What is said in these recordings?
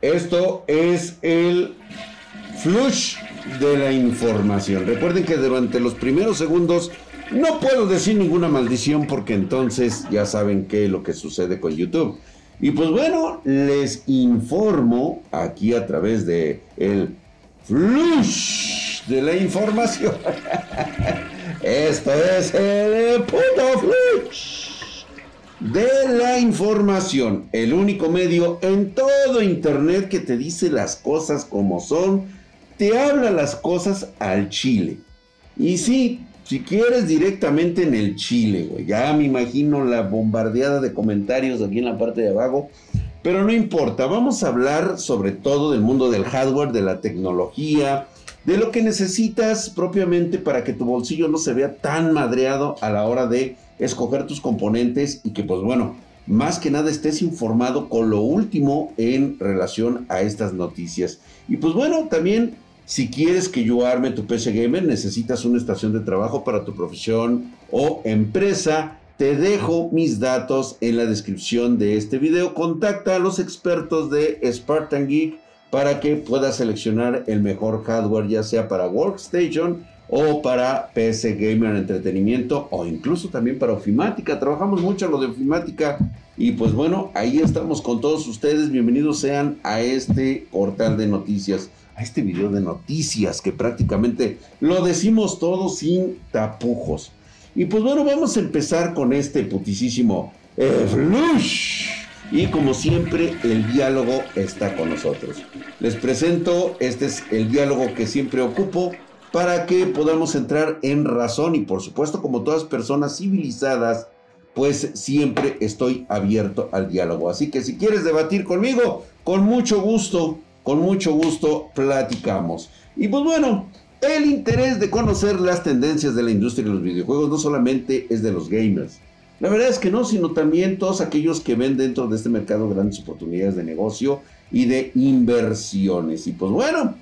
Esto es el flush de la información. Recuerden que durante los primeros segundos no puedo decir ninguna maldición porque entonces ya saben qué es lo que sucede con YouTube. Y pues bueno, les informo aquí a través de el flush de la información. Esto es el puto flush de la información, el único medio en todo internet que te dice las cosas como son, te habla las cosas al chile. Y sí, si quieres directamente en el chile, güey, ya me imagino la bombardeada de comentarios aquí en la parte de abajo, pero no importa, vamos a hablar sobre todo del mundo del hardware, de la tecnología, de lo que necesitas propiamente para que tu bolsillo no se vea tan madreado a la hora de escoger tus componentes y que pues bueno, más que nada estés informado con lo último en relación a estas noticias. Y pues bueno, también si quieres que yo arme tu PC Gamer, necesitas una estación de trabajo para tu profesión o empresa. Te dejo mis datos en la descripción de este video. Contacta a los expertos de Spartan Geek para que puedas seleccionar el mejor hardware, ya sea para Workstation o para PC Gamer Entretenimiento o incluso también para ofimática. Trabajamos mucho en lo de ofimática y pues bueno, ahí estamos con todos ustedes. Bienvenidos sean a este portal de noticias, a este video de noticias que prácticamente lo decimos todo sin tapujos. Y pues bueno, vamos a empezar con este putisísimo flush. Y como siempre, el diálogo está con nosotros. Les presento, este es el diálogo que siempre ocupo para que podamos entrar en razón y por supuesto como todas personas civilizadas, pues siempre estoy abierto al diálogo. Así que si quieres debatir conmigo, con mucho gusto, con mucho gusto platicamos. Y pues bueno, el interés de conocer las tendencias de la industria de los videojuegos no solamente es de los gamers. La verdad es que no, sino también todos aquellos que ven dentro de este mercado grandes oportunidades de negocio y de inversiones. Y pues bueno,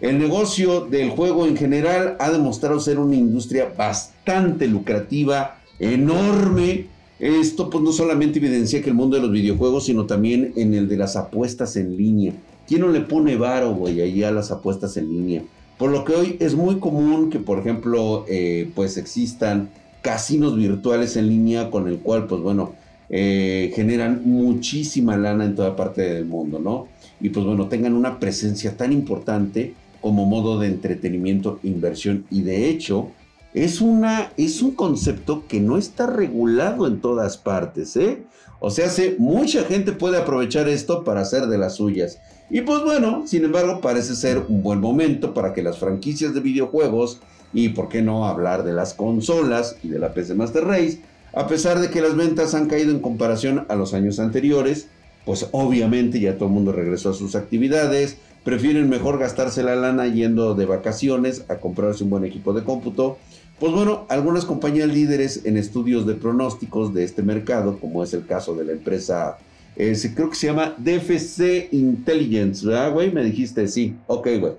el negocio del juego en general ha demostrado ser una industria bastante lucrativa, enorme. Esto pues no solamente evidencia que el mundo de los videojuegos, sino también en el de las apuestas en línea. ¿Quién no le pone varo, güey, ahí a las apuestas en línea? Por lo que hoy es muy común que, por ejemplo, eh, pues existan casinos virtuales en línea con el cual, pues bueno, eh, generan muchísima lana en toda parte del mundo, ¿no? Y pues bueno, tengan una presencia tan importante como modo de entretenimiento, inversión y de hecho es, una, es un concepto que no está regulado en todas partes, ¿eh? O sea, mucha gente puede aprovechar esto para hacer de las suyas. Y pues bueno, sin embargo, parece ser un buen momento para que las franquicias de videojuegos y por qué no hablar de las consolas y de la PC Master Race, a pesar de que las ventas han caído en comparación a los años anteriores, pues obviamente ya todo el mundo regresó a sus actividades, prefieren mejor gastarse la lana yendo de vacaciones a comprarse un buen equipo de cómputo. Pues bueno, algunas compañías líderes en estudios de pronósticos de este mercado, como es el caso de la empresa, eh, creo que se llama DFC Intelligence, ¿verdad, güey? Me dijiste, sí, ok, güey.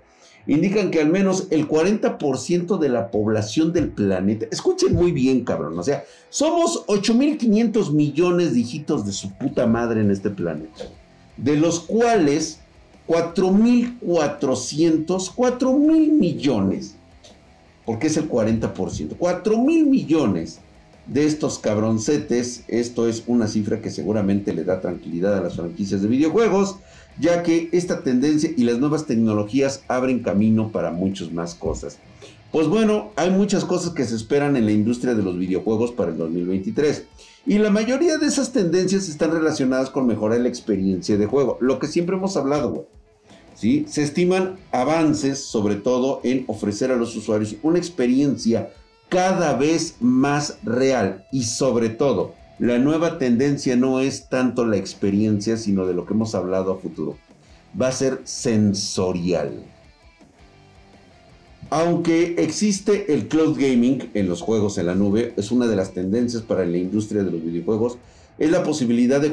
Indican que al menos el 40% de la población del planeta, escuchen muy bien, cabrón, o sea, somos 8.500 millones de hijitos de su puta madre en este planeta, de los cuales 4.400, 4 mil millones, porque es el 40%, 4 mil millones de estos cabroncetes, esto es una cifra que seguramente le da tranquilidad a las franquicias de videojuegos, ya que esta tendencia y las nuevas tecnologías abren camino para muchas más cosas. Pues bueno, hay muchas cosas que se esperan en la industria de los videojuegos para el 2023. Y la mayoría de esas tendencias están relacionadas con mejorar la experiencia de juego, lo que siempre hemos hablado, güey. ¿Sí? Se estiman avances, sobre todo en ofrecer a los usuarios una experiencia cada vez más real y sobre todo, la nueva tendencia no es tanto la experiencia, sino de lo que hemos hablado a futuro. Va a ser sensorial. Aunque existe el cloud gaming en los juegos en la nube, es una de las tendencias para la industria de los videojuegos, es la posibilidad de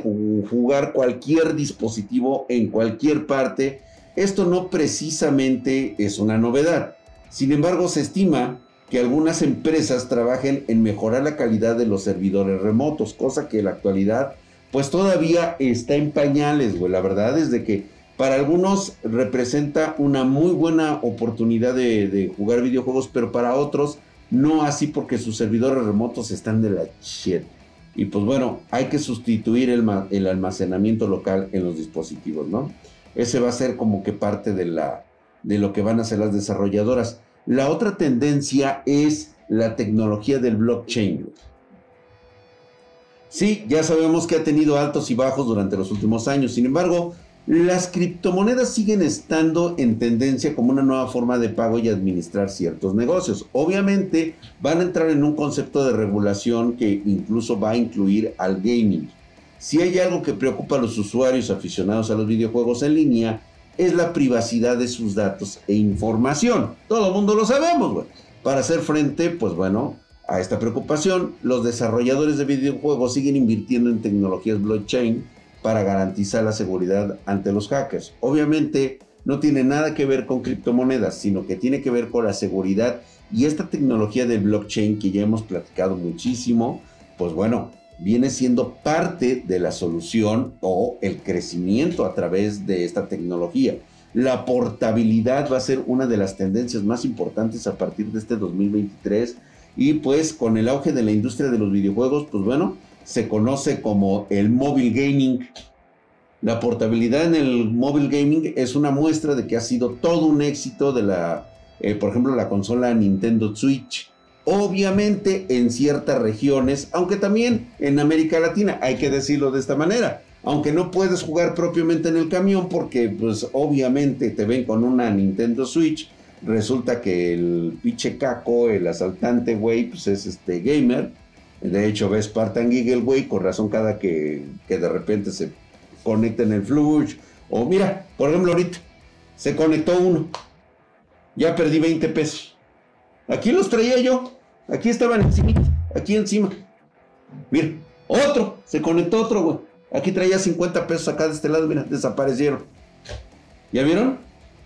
jugar cualquier dispositivo en cualquier parte. Esto no precisamente es una novedad. Sin embargo, se estima que algunas empresas trabajen en mejorar la calidad de los servidores remotos, cosa que en la actualidad pues todavía está en pañales, güey. La verdad es de que para algunos representa una muy buena oportunidad de, jugar videojuegos, pero para otros no así porque sus servidores remotos están de la shit. Y pues bueno, hay que sustituir el, el, almacenamiento local en los dispositivos, ¿no? Ese va a ser como que parte de, la, de lo que van a hacer las desarrolladoras. La otra tendencia es la tecnología del blockchain. Sí, ya sabemos que ha tenido altos y bajos durante los últimos años. Sin embargo, las criptomonedas siguen estando en tendencia como una nueva forma de pago y administrar ciertos negocios. Obviamente van a entrar en un concepto de regulación que incluso va a incluir al gaming. Si hay algo que preocupa a los usuarios aficionados a los videojuegos en línea, es la privacidad de sus datos e información. Todo el mundo lo sabemos, güey. Para hacer frente, pues bueno, a esta preocupación, los desarrolladores de videojuegos siguen invirtiendo en tecnologías blockchain para garantizar la seguridad ante los hackers. Obviamente no tiene nada que ver con criptomonedas, sino que tiene que ver con la seguridad y esta tecnología del blockchain que ya hemos platicado muchísimo, pues bueno, viene siendo parte de la solución o el crecimiento a través de esta tecnología. La portabilidad va a ser una de las tendencias más importantes a partir de este 2023 y pues con el auge de la industria de los videojuegos, pues bueno, se conoce como el mobile gaming. La portabilidad en el mobile gaming es una muestra de que ha sido todo un éxito de la, eh, por ejemplo, la consola Nintendo Switch. Obviamente en ciertas regiones, aunque también en América Latina, hay que decirlo de esta manera. Aunque no puedes jugar propiamente en el camión porque pues obviamente te ven con una Nintendo Switch, resulta que el pinche caco, el asaltante, güey, pues es este gamer de hecho, ves Spartan Eagle, güey, con razón cada que, de repente se conecta en el flush. O mira, por ejemplo, ahorita se conectó uno. Ya perdí 20 pesos. Aquí los traía yo. Aquí estaban encima. Aquí encima. Mira, otro. Se conectó otro, güey. Aquí traía 50 pesos acá de este lado. Mira, desaparecieron. ¿Ya vieron?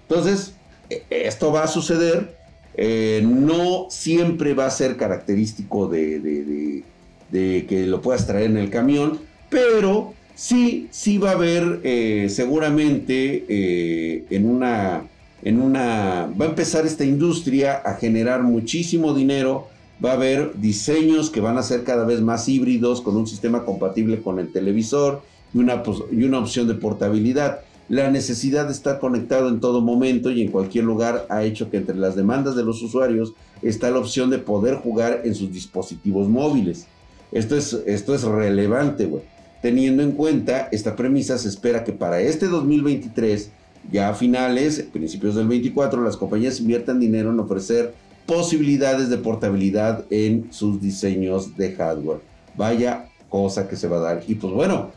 Entonces, e, esto va a suceder eh, no siempre va a ser característico de, que lo puedas traer en el camión, pero sí, sí va a haber eh, seguramente eh, en una, en una, va a empezar esta industria a generar muchísimo dinero, va a haber diseños que van a ser cada vez más híbridos con un sistema compatible con el televisor y una, y una opción de portabilidad. La necesidad de estar conectado en todo momento y en cualquier lugar ha hecho que entre las demandas de los usuarios está la opción de poder jugar en sus dispositivos móviles. Esto es, esto es relevante, güey. Teniendo en cuenta esta premisa, se espera que para este 2023, ya a finales, principios del 24, las compañías inviertan dinero en ofrecer posibilidades de portabilidad en sus diseños de hardware. Vaya cosa que se va a dar. Y pues bueno,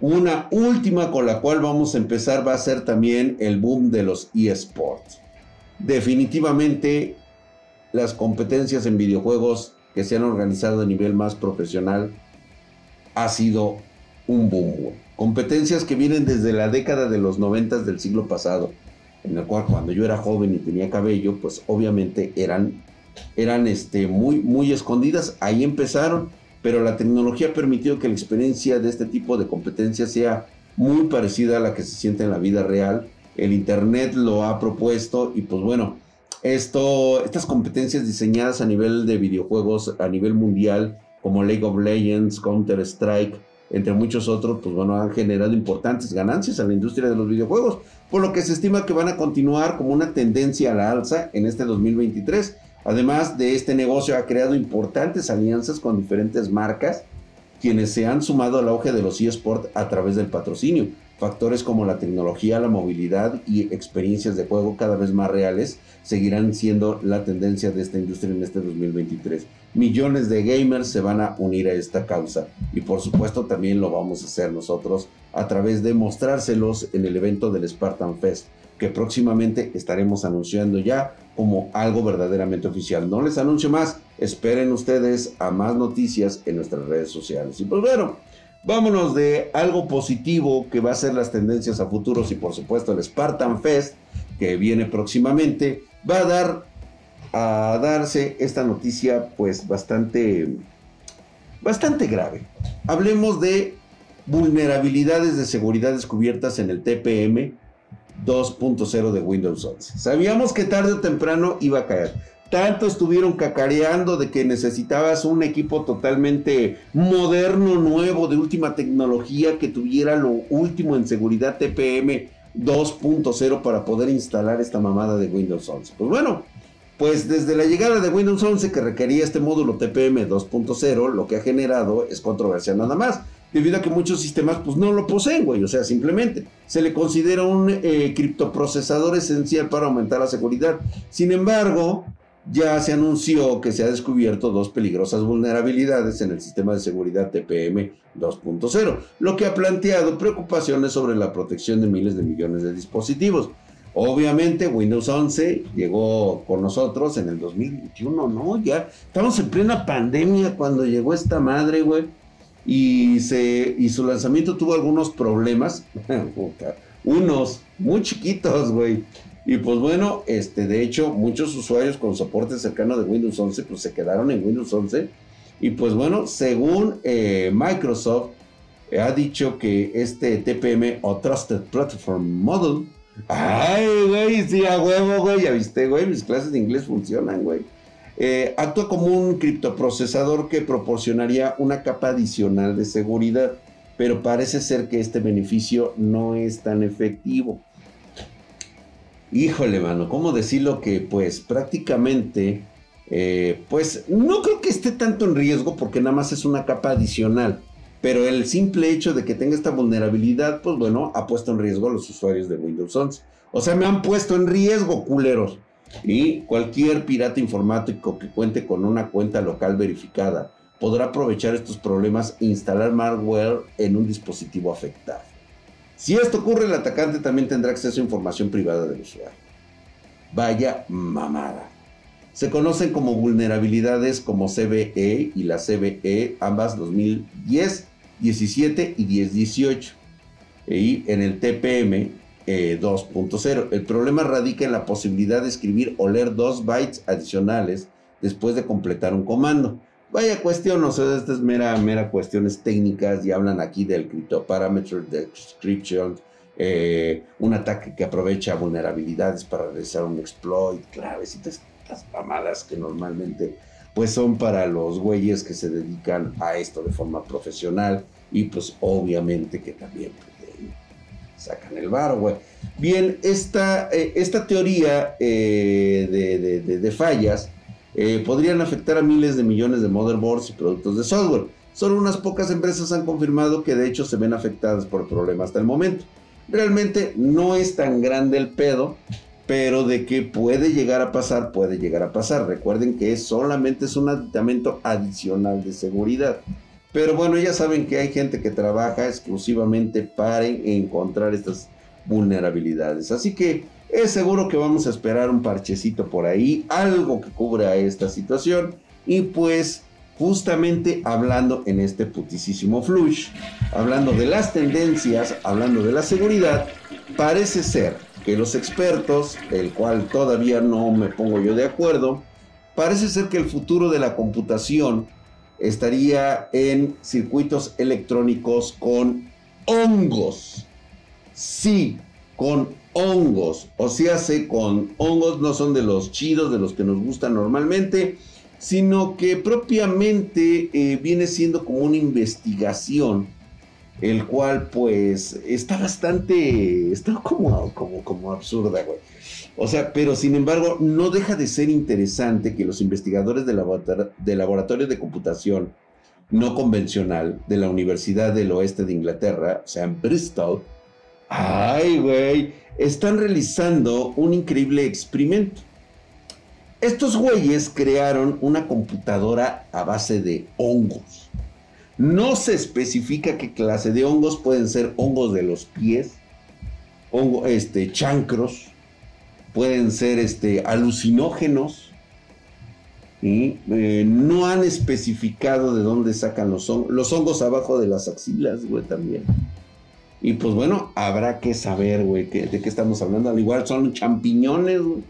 una última con la cual vamos a empezar va a ser también el boom de los eSports. Definitivamente las competencias en videojuegos que se han organizado a nivel más profesional ha sido un boom. Competencias que vienen desde la década de los 90 del siglo pasado, en el cual cuando yo era joven y tenía cabello, pues obviamente eran, eran este, muy, muy escondidas. Ahí empezaron pero la tecnología ha permitido que la experiencia de este tipo de competencia sea muy parecida a la que se siente en la vida real. El Internet lo ha propuesto y pues bueno, esto, estas competencias diseñadas a nivel de videojuegos, a nivel mundial, como League of Legends, Counter Strike, entre muchos otros, pues bueno, han generado importantes ganancias a la industria de los videojuegos, por lo que se estima que van a continuar como una tendencia a la alza en este 2023 Además de este negocio ha creado importantes alianzas con diferentes marcas, quienes se han sumado al auge de los eSports a través del patrocinio. Factores como la tecnología, la movilidad y experiencias de juego cada vez más reales seguirán siendo la tendencia de esta industria en este 2023. Millones de gamers se van a unir a esta causa y por supuesto también lo vamos a hacer nosotros a través de mostrárselos en el evento del Spartan Fest que próximamente estaremos anunciando ya como algo verdaderamente oficial. No les anuncio más, esperen ustedes a más noticias en nuestras redes sociales. Y pues bueno, vámonos de algo positivo que va a ser las tendencias a futuros y por supuesto el Spartan Fest que viene próximamente, va a dar a darse esta noticia pues bastante bastante grave. Hablemos de vulnerabilidades de seguridad descubiertas en el TPM 2.0 de Windows 11. Sabíamos que tarde o temprano iba a caer. Tanto estuvieron cacareando de que necesitabas un equipo totalmente moderno, nuevo, de última tecnología, que tuviera lo último en seguridad TPM 2.0 para poder instalar esta mamada de Windows 11. Pues bueno, pues desde la llegada de Windows 11 que requería este módulo TPM 2.0, lo que ha generado es controversia nada más, debido a que muchos sistemas pues no lo poseen, güey, o sea, simplemente se le considera un eh, criptoprocesador esencial para aumentar la seguridad. Sin embargo, ya se anunció que se ha descubierto dos peligrosas vulnerabilidades en el sistema de seguridad TPM 2.0, lo que ha planteado preocupaciones sobre la protección de miles de millones de dispositivos. Obviamente Windows 11 llegó con nosotros en el 2021, ¿no? Ya estamos en plena pandemia cuando llegó esta madre, güey. Y, se, y su lanzamiento tuvo algunos problemas. Unos muy chiquitos, güey. Y pues bueno, este, de hecho, muchos usuarios con soporte cercano de Windows 11, pues se quedaron en Windows 11. Y pues bueno, según eh, Microsoft, ha dicho que este TPM o Trusted Platform Model Ay, güey, sí, a huevo, güey. Ya viste, güey, mis clases de inglés funcionan, güey. Eh, actúa como un criptoprocesador que proporcionaría una capa adicional de seguridad, pero parece ser que este beneficio no es tan efectivo. Híjole, mano, ¿cómo decirlo que pues prácticamente, eh, pues no creo que esté tanto en riesgo porque nada más es una capa adicional. Pero el simple hecho de que tenga esta vulnerabilidad, pues bueno, ha puesto en riesgo a los usuarios de Windows 11. O sea, me han puesto en riesgo, culeros. Y cualquier pirata informático que cuente con una cuenta local verificada podrá aprovechar estos problemas e instalar malware en un dispositivo afectado. Si esto ocurre, el atacante también tendrá acceso a información privada del usuario. Vaya mamada. Se conocen como vulnerabilidades como CVE y la CVE, ambas 2010 17 y 1018. Y en el TPM 2.0. Eh, el problema radica en la posibilidad de escribir o leer dos bytes adicionales después de completar un comando. Vaya cuestión, o sea, estas es mera, mera cuestiones técnicas y hablan aquí del Cryptoparameter Description, eh, un ataque que aprovecha vulnerabilidades para realizar un exploit, claves y estas mamadas que normalmente pues son para los güeyes que se dedican a esto de forma profesional y pues obviamente que también pues, sacan el bar, güey. Bien, esta, eh, esta teoría eh, de, fallas eh, podrían afectar a miles de millones de motherboards y productos de software. Solo unas pocas empresas han confirmado que de hecho se ven afectadas por el problema hasta el momento. Realmente no es tan grande el pedo, pero de que puede llegar a pasar, puede llegar a pasar. Recuerden que solamente es un aditamento adicional de seguridad. Pero bueno, ya saben que hay gente que trabaja exclusivamente para encontrar estas vulnerabilidades. Así que es seguro que vamos a esperar un parchecito por ahí, algo que cubra esta situación. Y pues justamente hablando en este putisísimo flush, hablando de las tendencias, hablando de la seguridad, parece ser que los expertos, el cual todavía no me pongo yo de acuerdo, parece ser que el futuro de la computación estaría en circuitos electrónicos con hongos. Sí, con hongos. O sea, se con hongos no son de los chidos, de los que nos gustan normalmente, sino que propiamente eh, viene siendo como una investigación el cual pues está bastante, está como, como, como absurda, güey. O sea, pero sin embargo no deja de ser interesante que los investigadores del laboratorio de computación no convencional de la Universidad del Oeste de Inglaterra, o sea, en Bristol, ay, güey, están realizando un increíble experimento. Estos güeyes crearon una computadora a base de hongos. No se especifica qué clase de hongos pueden ser hongos de los pies, hongo, este, chancros, pueden ser este, alucinógenos. y eh, no han especificado de dónde sacan los hongos. Los hongos abajo de las axilas, güey, también. Y pues bueno, habrá que saber, güey, de qué estamos hablando. Al igual son champiñones, güey.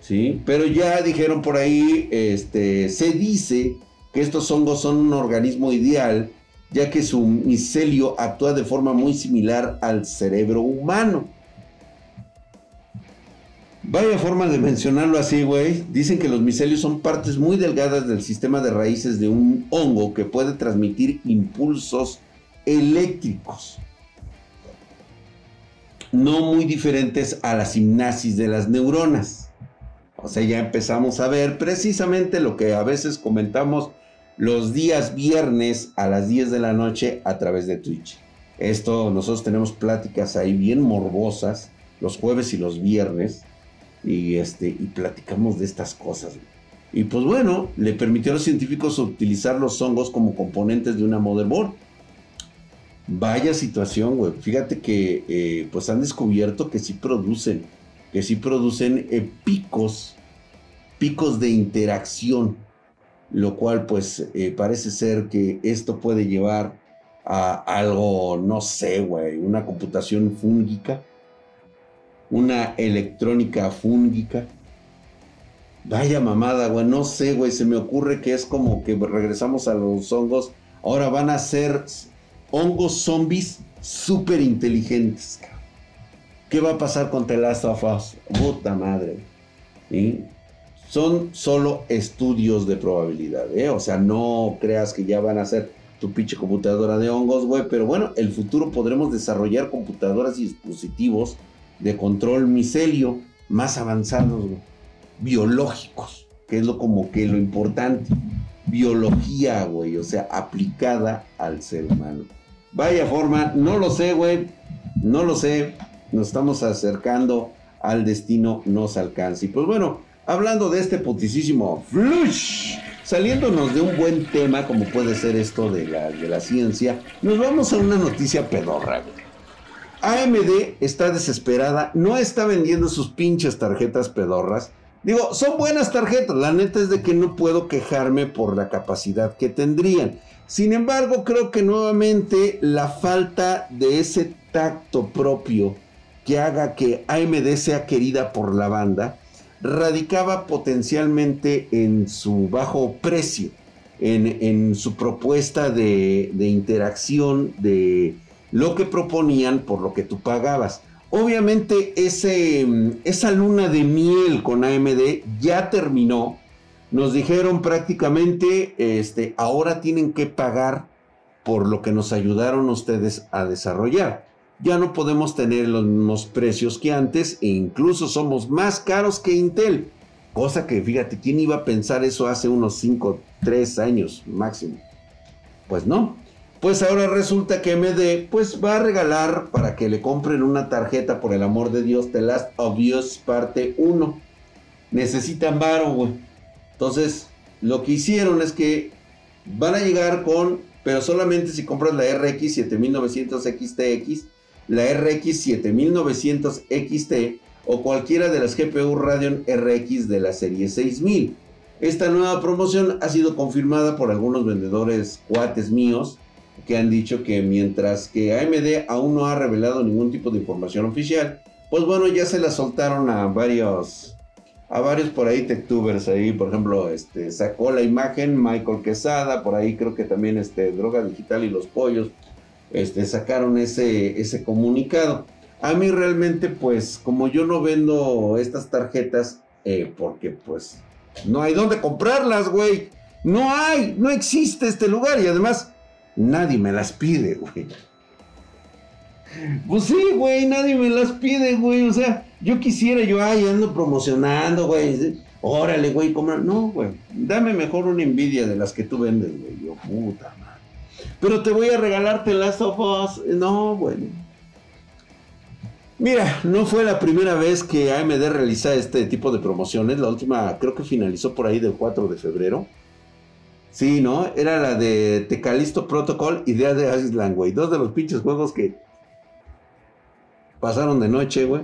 Sí, pero ya dijeron por ahí, este, se dice que estos hongos son un organismo ideal, ya que su micelio actúa de forma muy similar al cerebro humano. Vaya forma de mencionarlo así, güey. Dicen que los micelios son partes muy delgadas del sistema de raíces de un hongo que puede transmitir impulsos eléctricos. No muy diferentes a la simnasis de las neuronas. O sea, ya empezamos a ver precisamente lo que a veces comentamos los días viernes a las 10 de la noche a través de Twitch. Esto, nosotros tenemos pláticas ahí bien morbosas los jueves y los viernes y, este, y platicamos de estas cosas. Y pues bueno, le permitió a los científicos utilizar los hongos como componentes de una motherboard. Vaya situación, güey. Fíjate que eh, pues han descubierto que sí producen, que sí producen eh, picos, picos de interacción. Lo cual pues eh, parece ser que esto puede llevar a algo, no sé, güey, una computación fúngica, una electrónica fúngica. Vaya mamada, güey, no sé, güey, se me ocurre que es como que regresamos a los hongos. Ahora van a ser hongos zombies súper inteligentes. ¿Qué va a pasar con The Last of Us? Puta madre. Son solo estudios de probabilidad, ¿eh? O sea, no creas que ya van a ser tu pinche computadora de hongos, güey. Pero bueno, el futuro podremos desarrollar computadoras y dispositivos de control micelio más avanzados, güey. Biológicos, que es lo como que lo importante. Biología, güey, o sea, aplicada al ser humano. Vaya forma, no lo sé, güey. No lo sé. Nos estamos acercando al destino, nos alcanza. Y pues bueno, hablando de este putisísimo flush Saliéndonos de un buen tema como puede ser esto de la, de la ciencia, nos vamos a una noticia pedorra. AMD está desesperada, no está vendiendo sus pinches tarjetas pedorras. Digo, son buenas tarjetas, la neta es de que no puedo quejarme por la capacidad que tendrían. Sin embargo, creo que nuevamente la falta de ese tacto propio que haga que AMD sea querida por la banda, radicaba potencialmente en su bajo precio, en, su propuesta de, interacción, de lo que proponían por lo que tú pagabas. Obviamente ese, esa luna de miel con AMD ya terminó. Nos dijeron prácticamente, este, ahora tienen que pagar por lo que nos ayudaron ustedes a desarrollar ya no podemos tener los mismos precios que antes e incluso somos más caros que Intel. Cosa que fíjate, ¿quién iba a pensar eso hace unos 5, 3 años máximo? Pues no. Pues ahora resulta que MD pues va a regalar para que le compren una tarjeta por el amor de Dios The Last of Us parte 1. Necesitan varo, güey. Entonces, lo que hicieron es que van a llegar con, pero solamente si compras la RX 7900 XTX la RX 7900 XT o cualquiera de las GPU Radeon RX de la serie 6000. Esta nueva promoción ha sido confirmada por algunos vendedores cuates míos que han dicho que mientras que AMD aún no ha revelado ningún tipo de información oficial, pues bueno, ya se la soltaron a varios a varios por ahí techtubers ahí, por ejemplo, este sacó la imagen Michael Quesada, por ahí creo que también este Droga Digital y los Pollos este, sacaron ese, ese comunicado. A mí realmente, pues, como yo no vendo estas tarjetas, eh, porque pues no hay dónde comprarlas, güey. No hay, no existe este lugar y además nadie me las pide, güey. Pues sí, güey, nadie me las pide, güey. O sea, yo quisiera, yo, ay, ando promocionando, güey. Órale, güey, compra. No, güey, dame mejor una envidia de las que tú vendes, güey. Yo, puta madre. Pero te voy a regalarte Last of Us. No, bueno. Mira, no fue la primera vez que AMD realiza este tipo de promociones. La última creo que finalizó por ahí del 4 de febrero. Sí, ¿no? Era la de Tecalisto Protocol y de Island, güey. Dos de los pinches juegos que pasaron de noche, güey.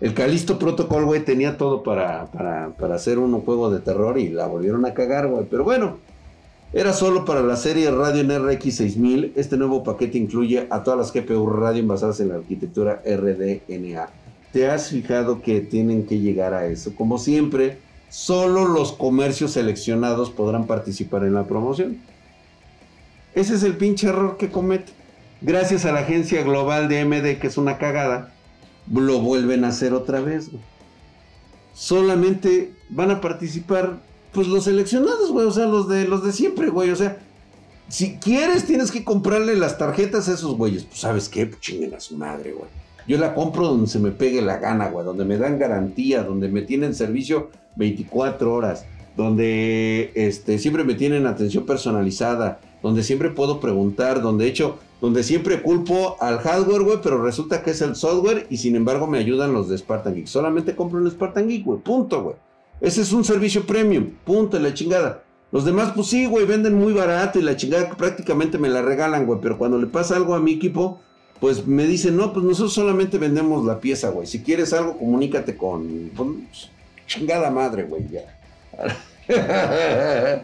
El Calisto Protocol, güey, tenía todo para, para, para hacer un juego de terror y la volvieron a cagar, güey. Pero bueno, era solo para la serie Radeon RX 6000. Este nuevo paquete incluye a todas las GPU Radeon basadas en la arquitectura RDNA. ¿Te has fijado que tienen que llegar a eso? Como siempre, solo los comercios seleccionados podrán participar en la promoción. Ese es el pinche error que comete. Gracias a la agencia global de MD, que es una cagada, lo vuelven a hacer otra vez. solamente van a participar pues los seleccionados, güey, o sea, los de los de siempre, güey, o sea, si quieres tienes que comprarle las tarjetas a esos güeyes, pues sabes qué, pues chinguen a su madre, güey. Yo la compro donde se me pegue la gana, güey, donde me dan garantía, donde me tienen servicio 24 horas, donde este, siempre me tienen atención personalizada, donde siempre puedo preguntar, donde de hecho, donde siempre culpo al hardware, güey, pero resulta que es el software y sin embargo me ayudan los de Spartan Geek. Solamente compro un Spartan Geek, güey, punto, güey. Ese es un servicio premium, punto, la chingada. Los demás, pues sí, güey, venden muy barato y la chingada prácticamente me la regalan, güey, pero cuando le pasa algo a mi equipo, pues me dicen, no, pues nosotros solamente vendemos la pieza, güey. Si quieres algo, comunícate con... Pues, chingada madre, güey, ya.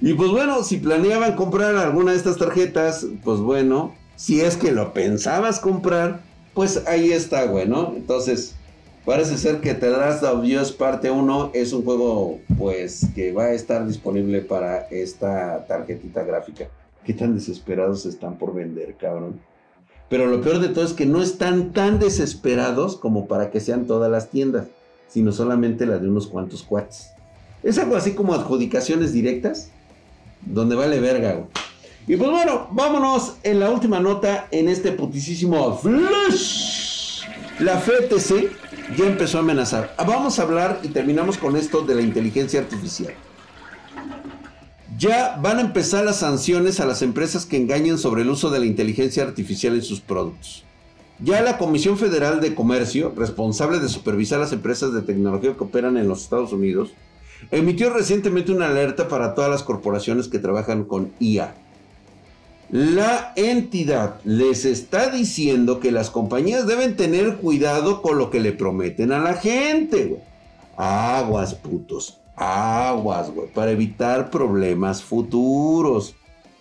y pues bueno, si planeaban comprar alguna de estas tarjetas, pues bueno, si es que lo pensabas comprar, pues ahí está, güey, ¿no? Entonces, parece ser que The Last of Us parte 1 es un juego, pues, que va a estar disponible para esta tarjetita gráfica. ¿Qué tan desesperados están por vender, cabrón? Pero lo peor de todo es que no están tan desesperados como para que sean todas las tiendas, sino solamente la de unos cuantos cuates. Es algo así como adjudicaciones directas, donde vale verga. Y pues bueno, vámonos en la última nota en este putisísimo Flash. La FTC ya empezó a amenazar. Vamos a hablar y terminamos con esto de la inteligencia artificial. Ya van a empezar las sanciones a las empresas que engañen sobre el uso de la inteligencia artificial en sus productos. Ya la Comisión Federal de Comercio, responsable de supervisar las empresas de tecnología que operan en los Estados Unidos, emitió recientemente una alerta para todas las corporaciones que trabajan con IA. La entidad les está diciendo que las compañías deben tener cuidado con lo que le prometen a la gente. Aguas, putos aguas, güey, para evitar problemas futuros.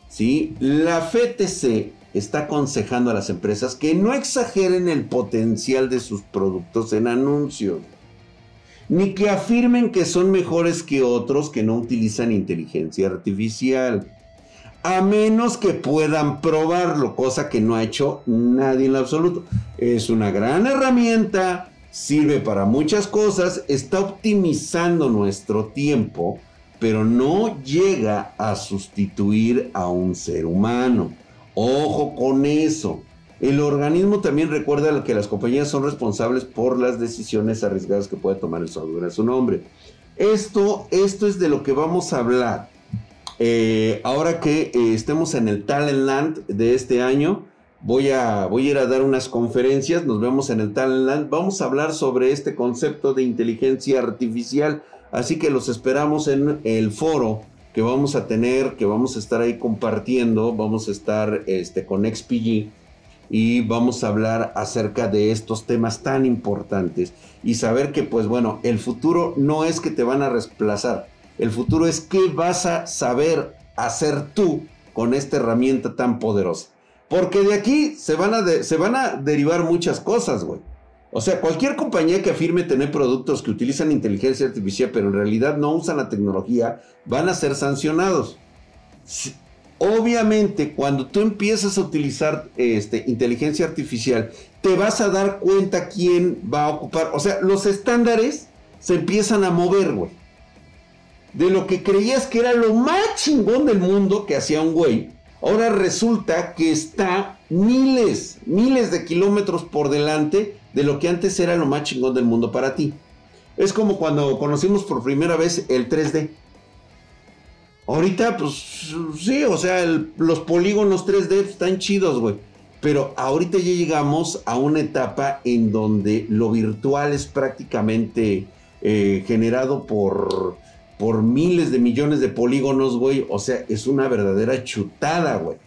¿Sí? La FTC está aconsejando a las empresas que no exageren el potencial de sus productos en anuncios, ni que afirmen que son mejores que otros que no utilizan inteligencia artificial, a menos que puedan probarlo, cosa que no ha hecho nadie en absoluto. Es una gran herramienta, sirve para muchas cosas, está optimizando nuestro tiempo, pero no llega a sustituir a un ser humano. Ojo con eso. El organismo también recuerda que las compañías son responsables por las decisiones arriesgadas que puede tomar el software a su nombre. Esto, esto es de lo que vamos a hablar. Eh, ahora que eh, estemos en el Talent Land de este año, Voy a, voy a ir a dar unas conferencias, nos vemos en el Talentland. Vamos a hablar sobre este concepto de inteligencia artificial. Así que los esperamos en el foro que vamos a tener, que vamos a estar ahí compartiendo. Vamos a estar este, con XPG y vamos a hablar acerca de estos temas tan importantes y saber que pues bueno, el futuro no es que te van a reemplazar, el futuro es qué vas a saber hacer tú con esta herramienta tan poderosa. Porque de aquí se van a, derivar muchas cosas, güey. O sea, cualquier compañía que afirme tener productos que utilizan inteligencia artificial, pero en realidad no usan la tecnología, van a ser sancionados. Obviamente, cuando tú empiezas a utilizar este, inteligencia artificial, te vas a dar cuenta quién va a ocupar. O sea, los estándares se empiezan a mover, güey. De lo que creías que era lo más chingón del mundo que hacía un güey, Ahora resulta que está miles, miles de kilómetros por delante de lo que antes era lo más chingón del mundo para ti. Es como cuando conocimos por primera vez el 3D. Ahorita, pues sí, o sea, los polígonos 3D están chidos, güey. Pero ahorita ya llegamos a una etapa en donde lo virtual es prácticamente eh, generado por por miles de millones de polígonos, güey. O sea, es una verdadera chutada, güey.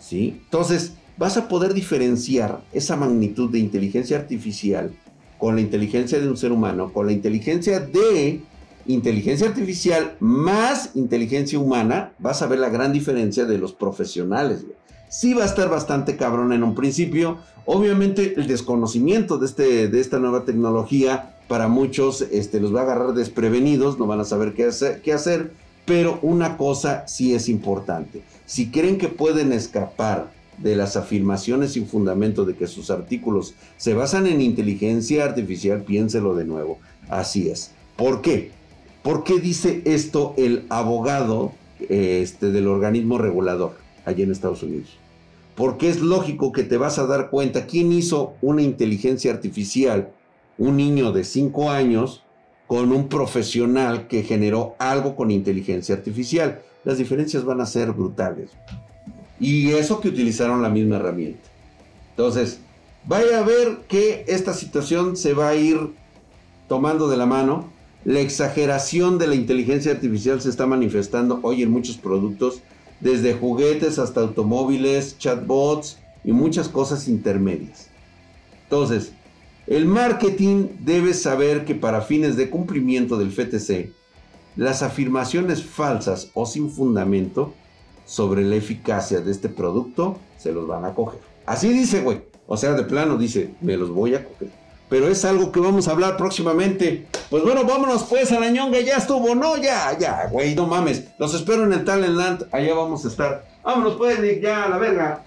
¿Sí? Entonces, vas a poder diferenciar esa magnitud de inteligencia artificial con la inteligencia de un ser humano, con la inteligencia de inteligencia artificial más inteligencia humana, vas a ver la gran diferencia de los profesionales, güey. Sí va a estar bastante cabrón en un principio. Obviamente el desconocimiento de, este, de esta nueva tecnología para muchos este, los va a agarrar desprevenidos, no van a saber qué hacer, qué hacer, pero una cosa sí es importante. Si creen que pueden escapar de las afirmaciones sin fundamento de que sus artículos se basan en inteligencia artificial, piénselo de nuevo. Así es. ¿Por qué? ¿Por qué dice esto el abogado este, del organismo regulador allí en Estados Unidos? Porque es lógico que te vas a dar cuenta quién hizo una inteligencia artificial, un niño de 5 años, con un profesional que generó algo con inteligencia artificial. Las diferencias van a ser brutales. Y eso que utilizaron la misma herramienta. Entonces, vaya a ver que esta situación se va a ir tomando de la mano. La exageración de la inteligencia artificial se está manifestando hoy en muchos productos, desde juguetes hasta automóviles, chatbots y muchas cosas intermedias. Entonces, el marketing debe saber que para fines de cumplimiento del FTC, las afirmaciones falsas o sin fundamento sobre la eficacia de este producto se los van a coger. Así dice, güey. O sea, de plano dice, me los voy a coger. Pero es algo que vamos a hablar próximamente. Pues bueno, vámonos pues a la ñonga, ya estuvo. No, ya, ya, güey, no mames. Los espero en el Talent Land, allá vamos a estar. Vámonos pues, ya, a la verga.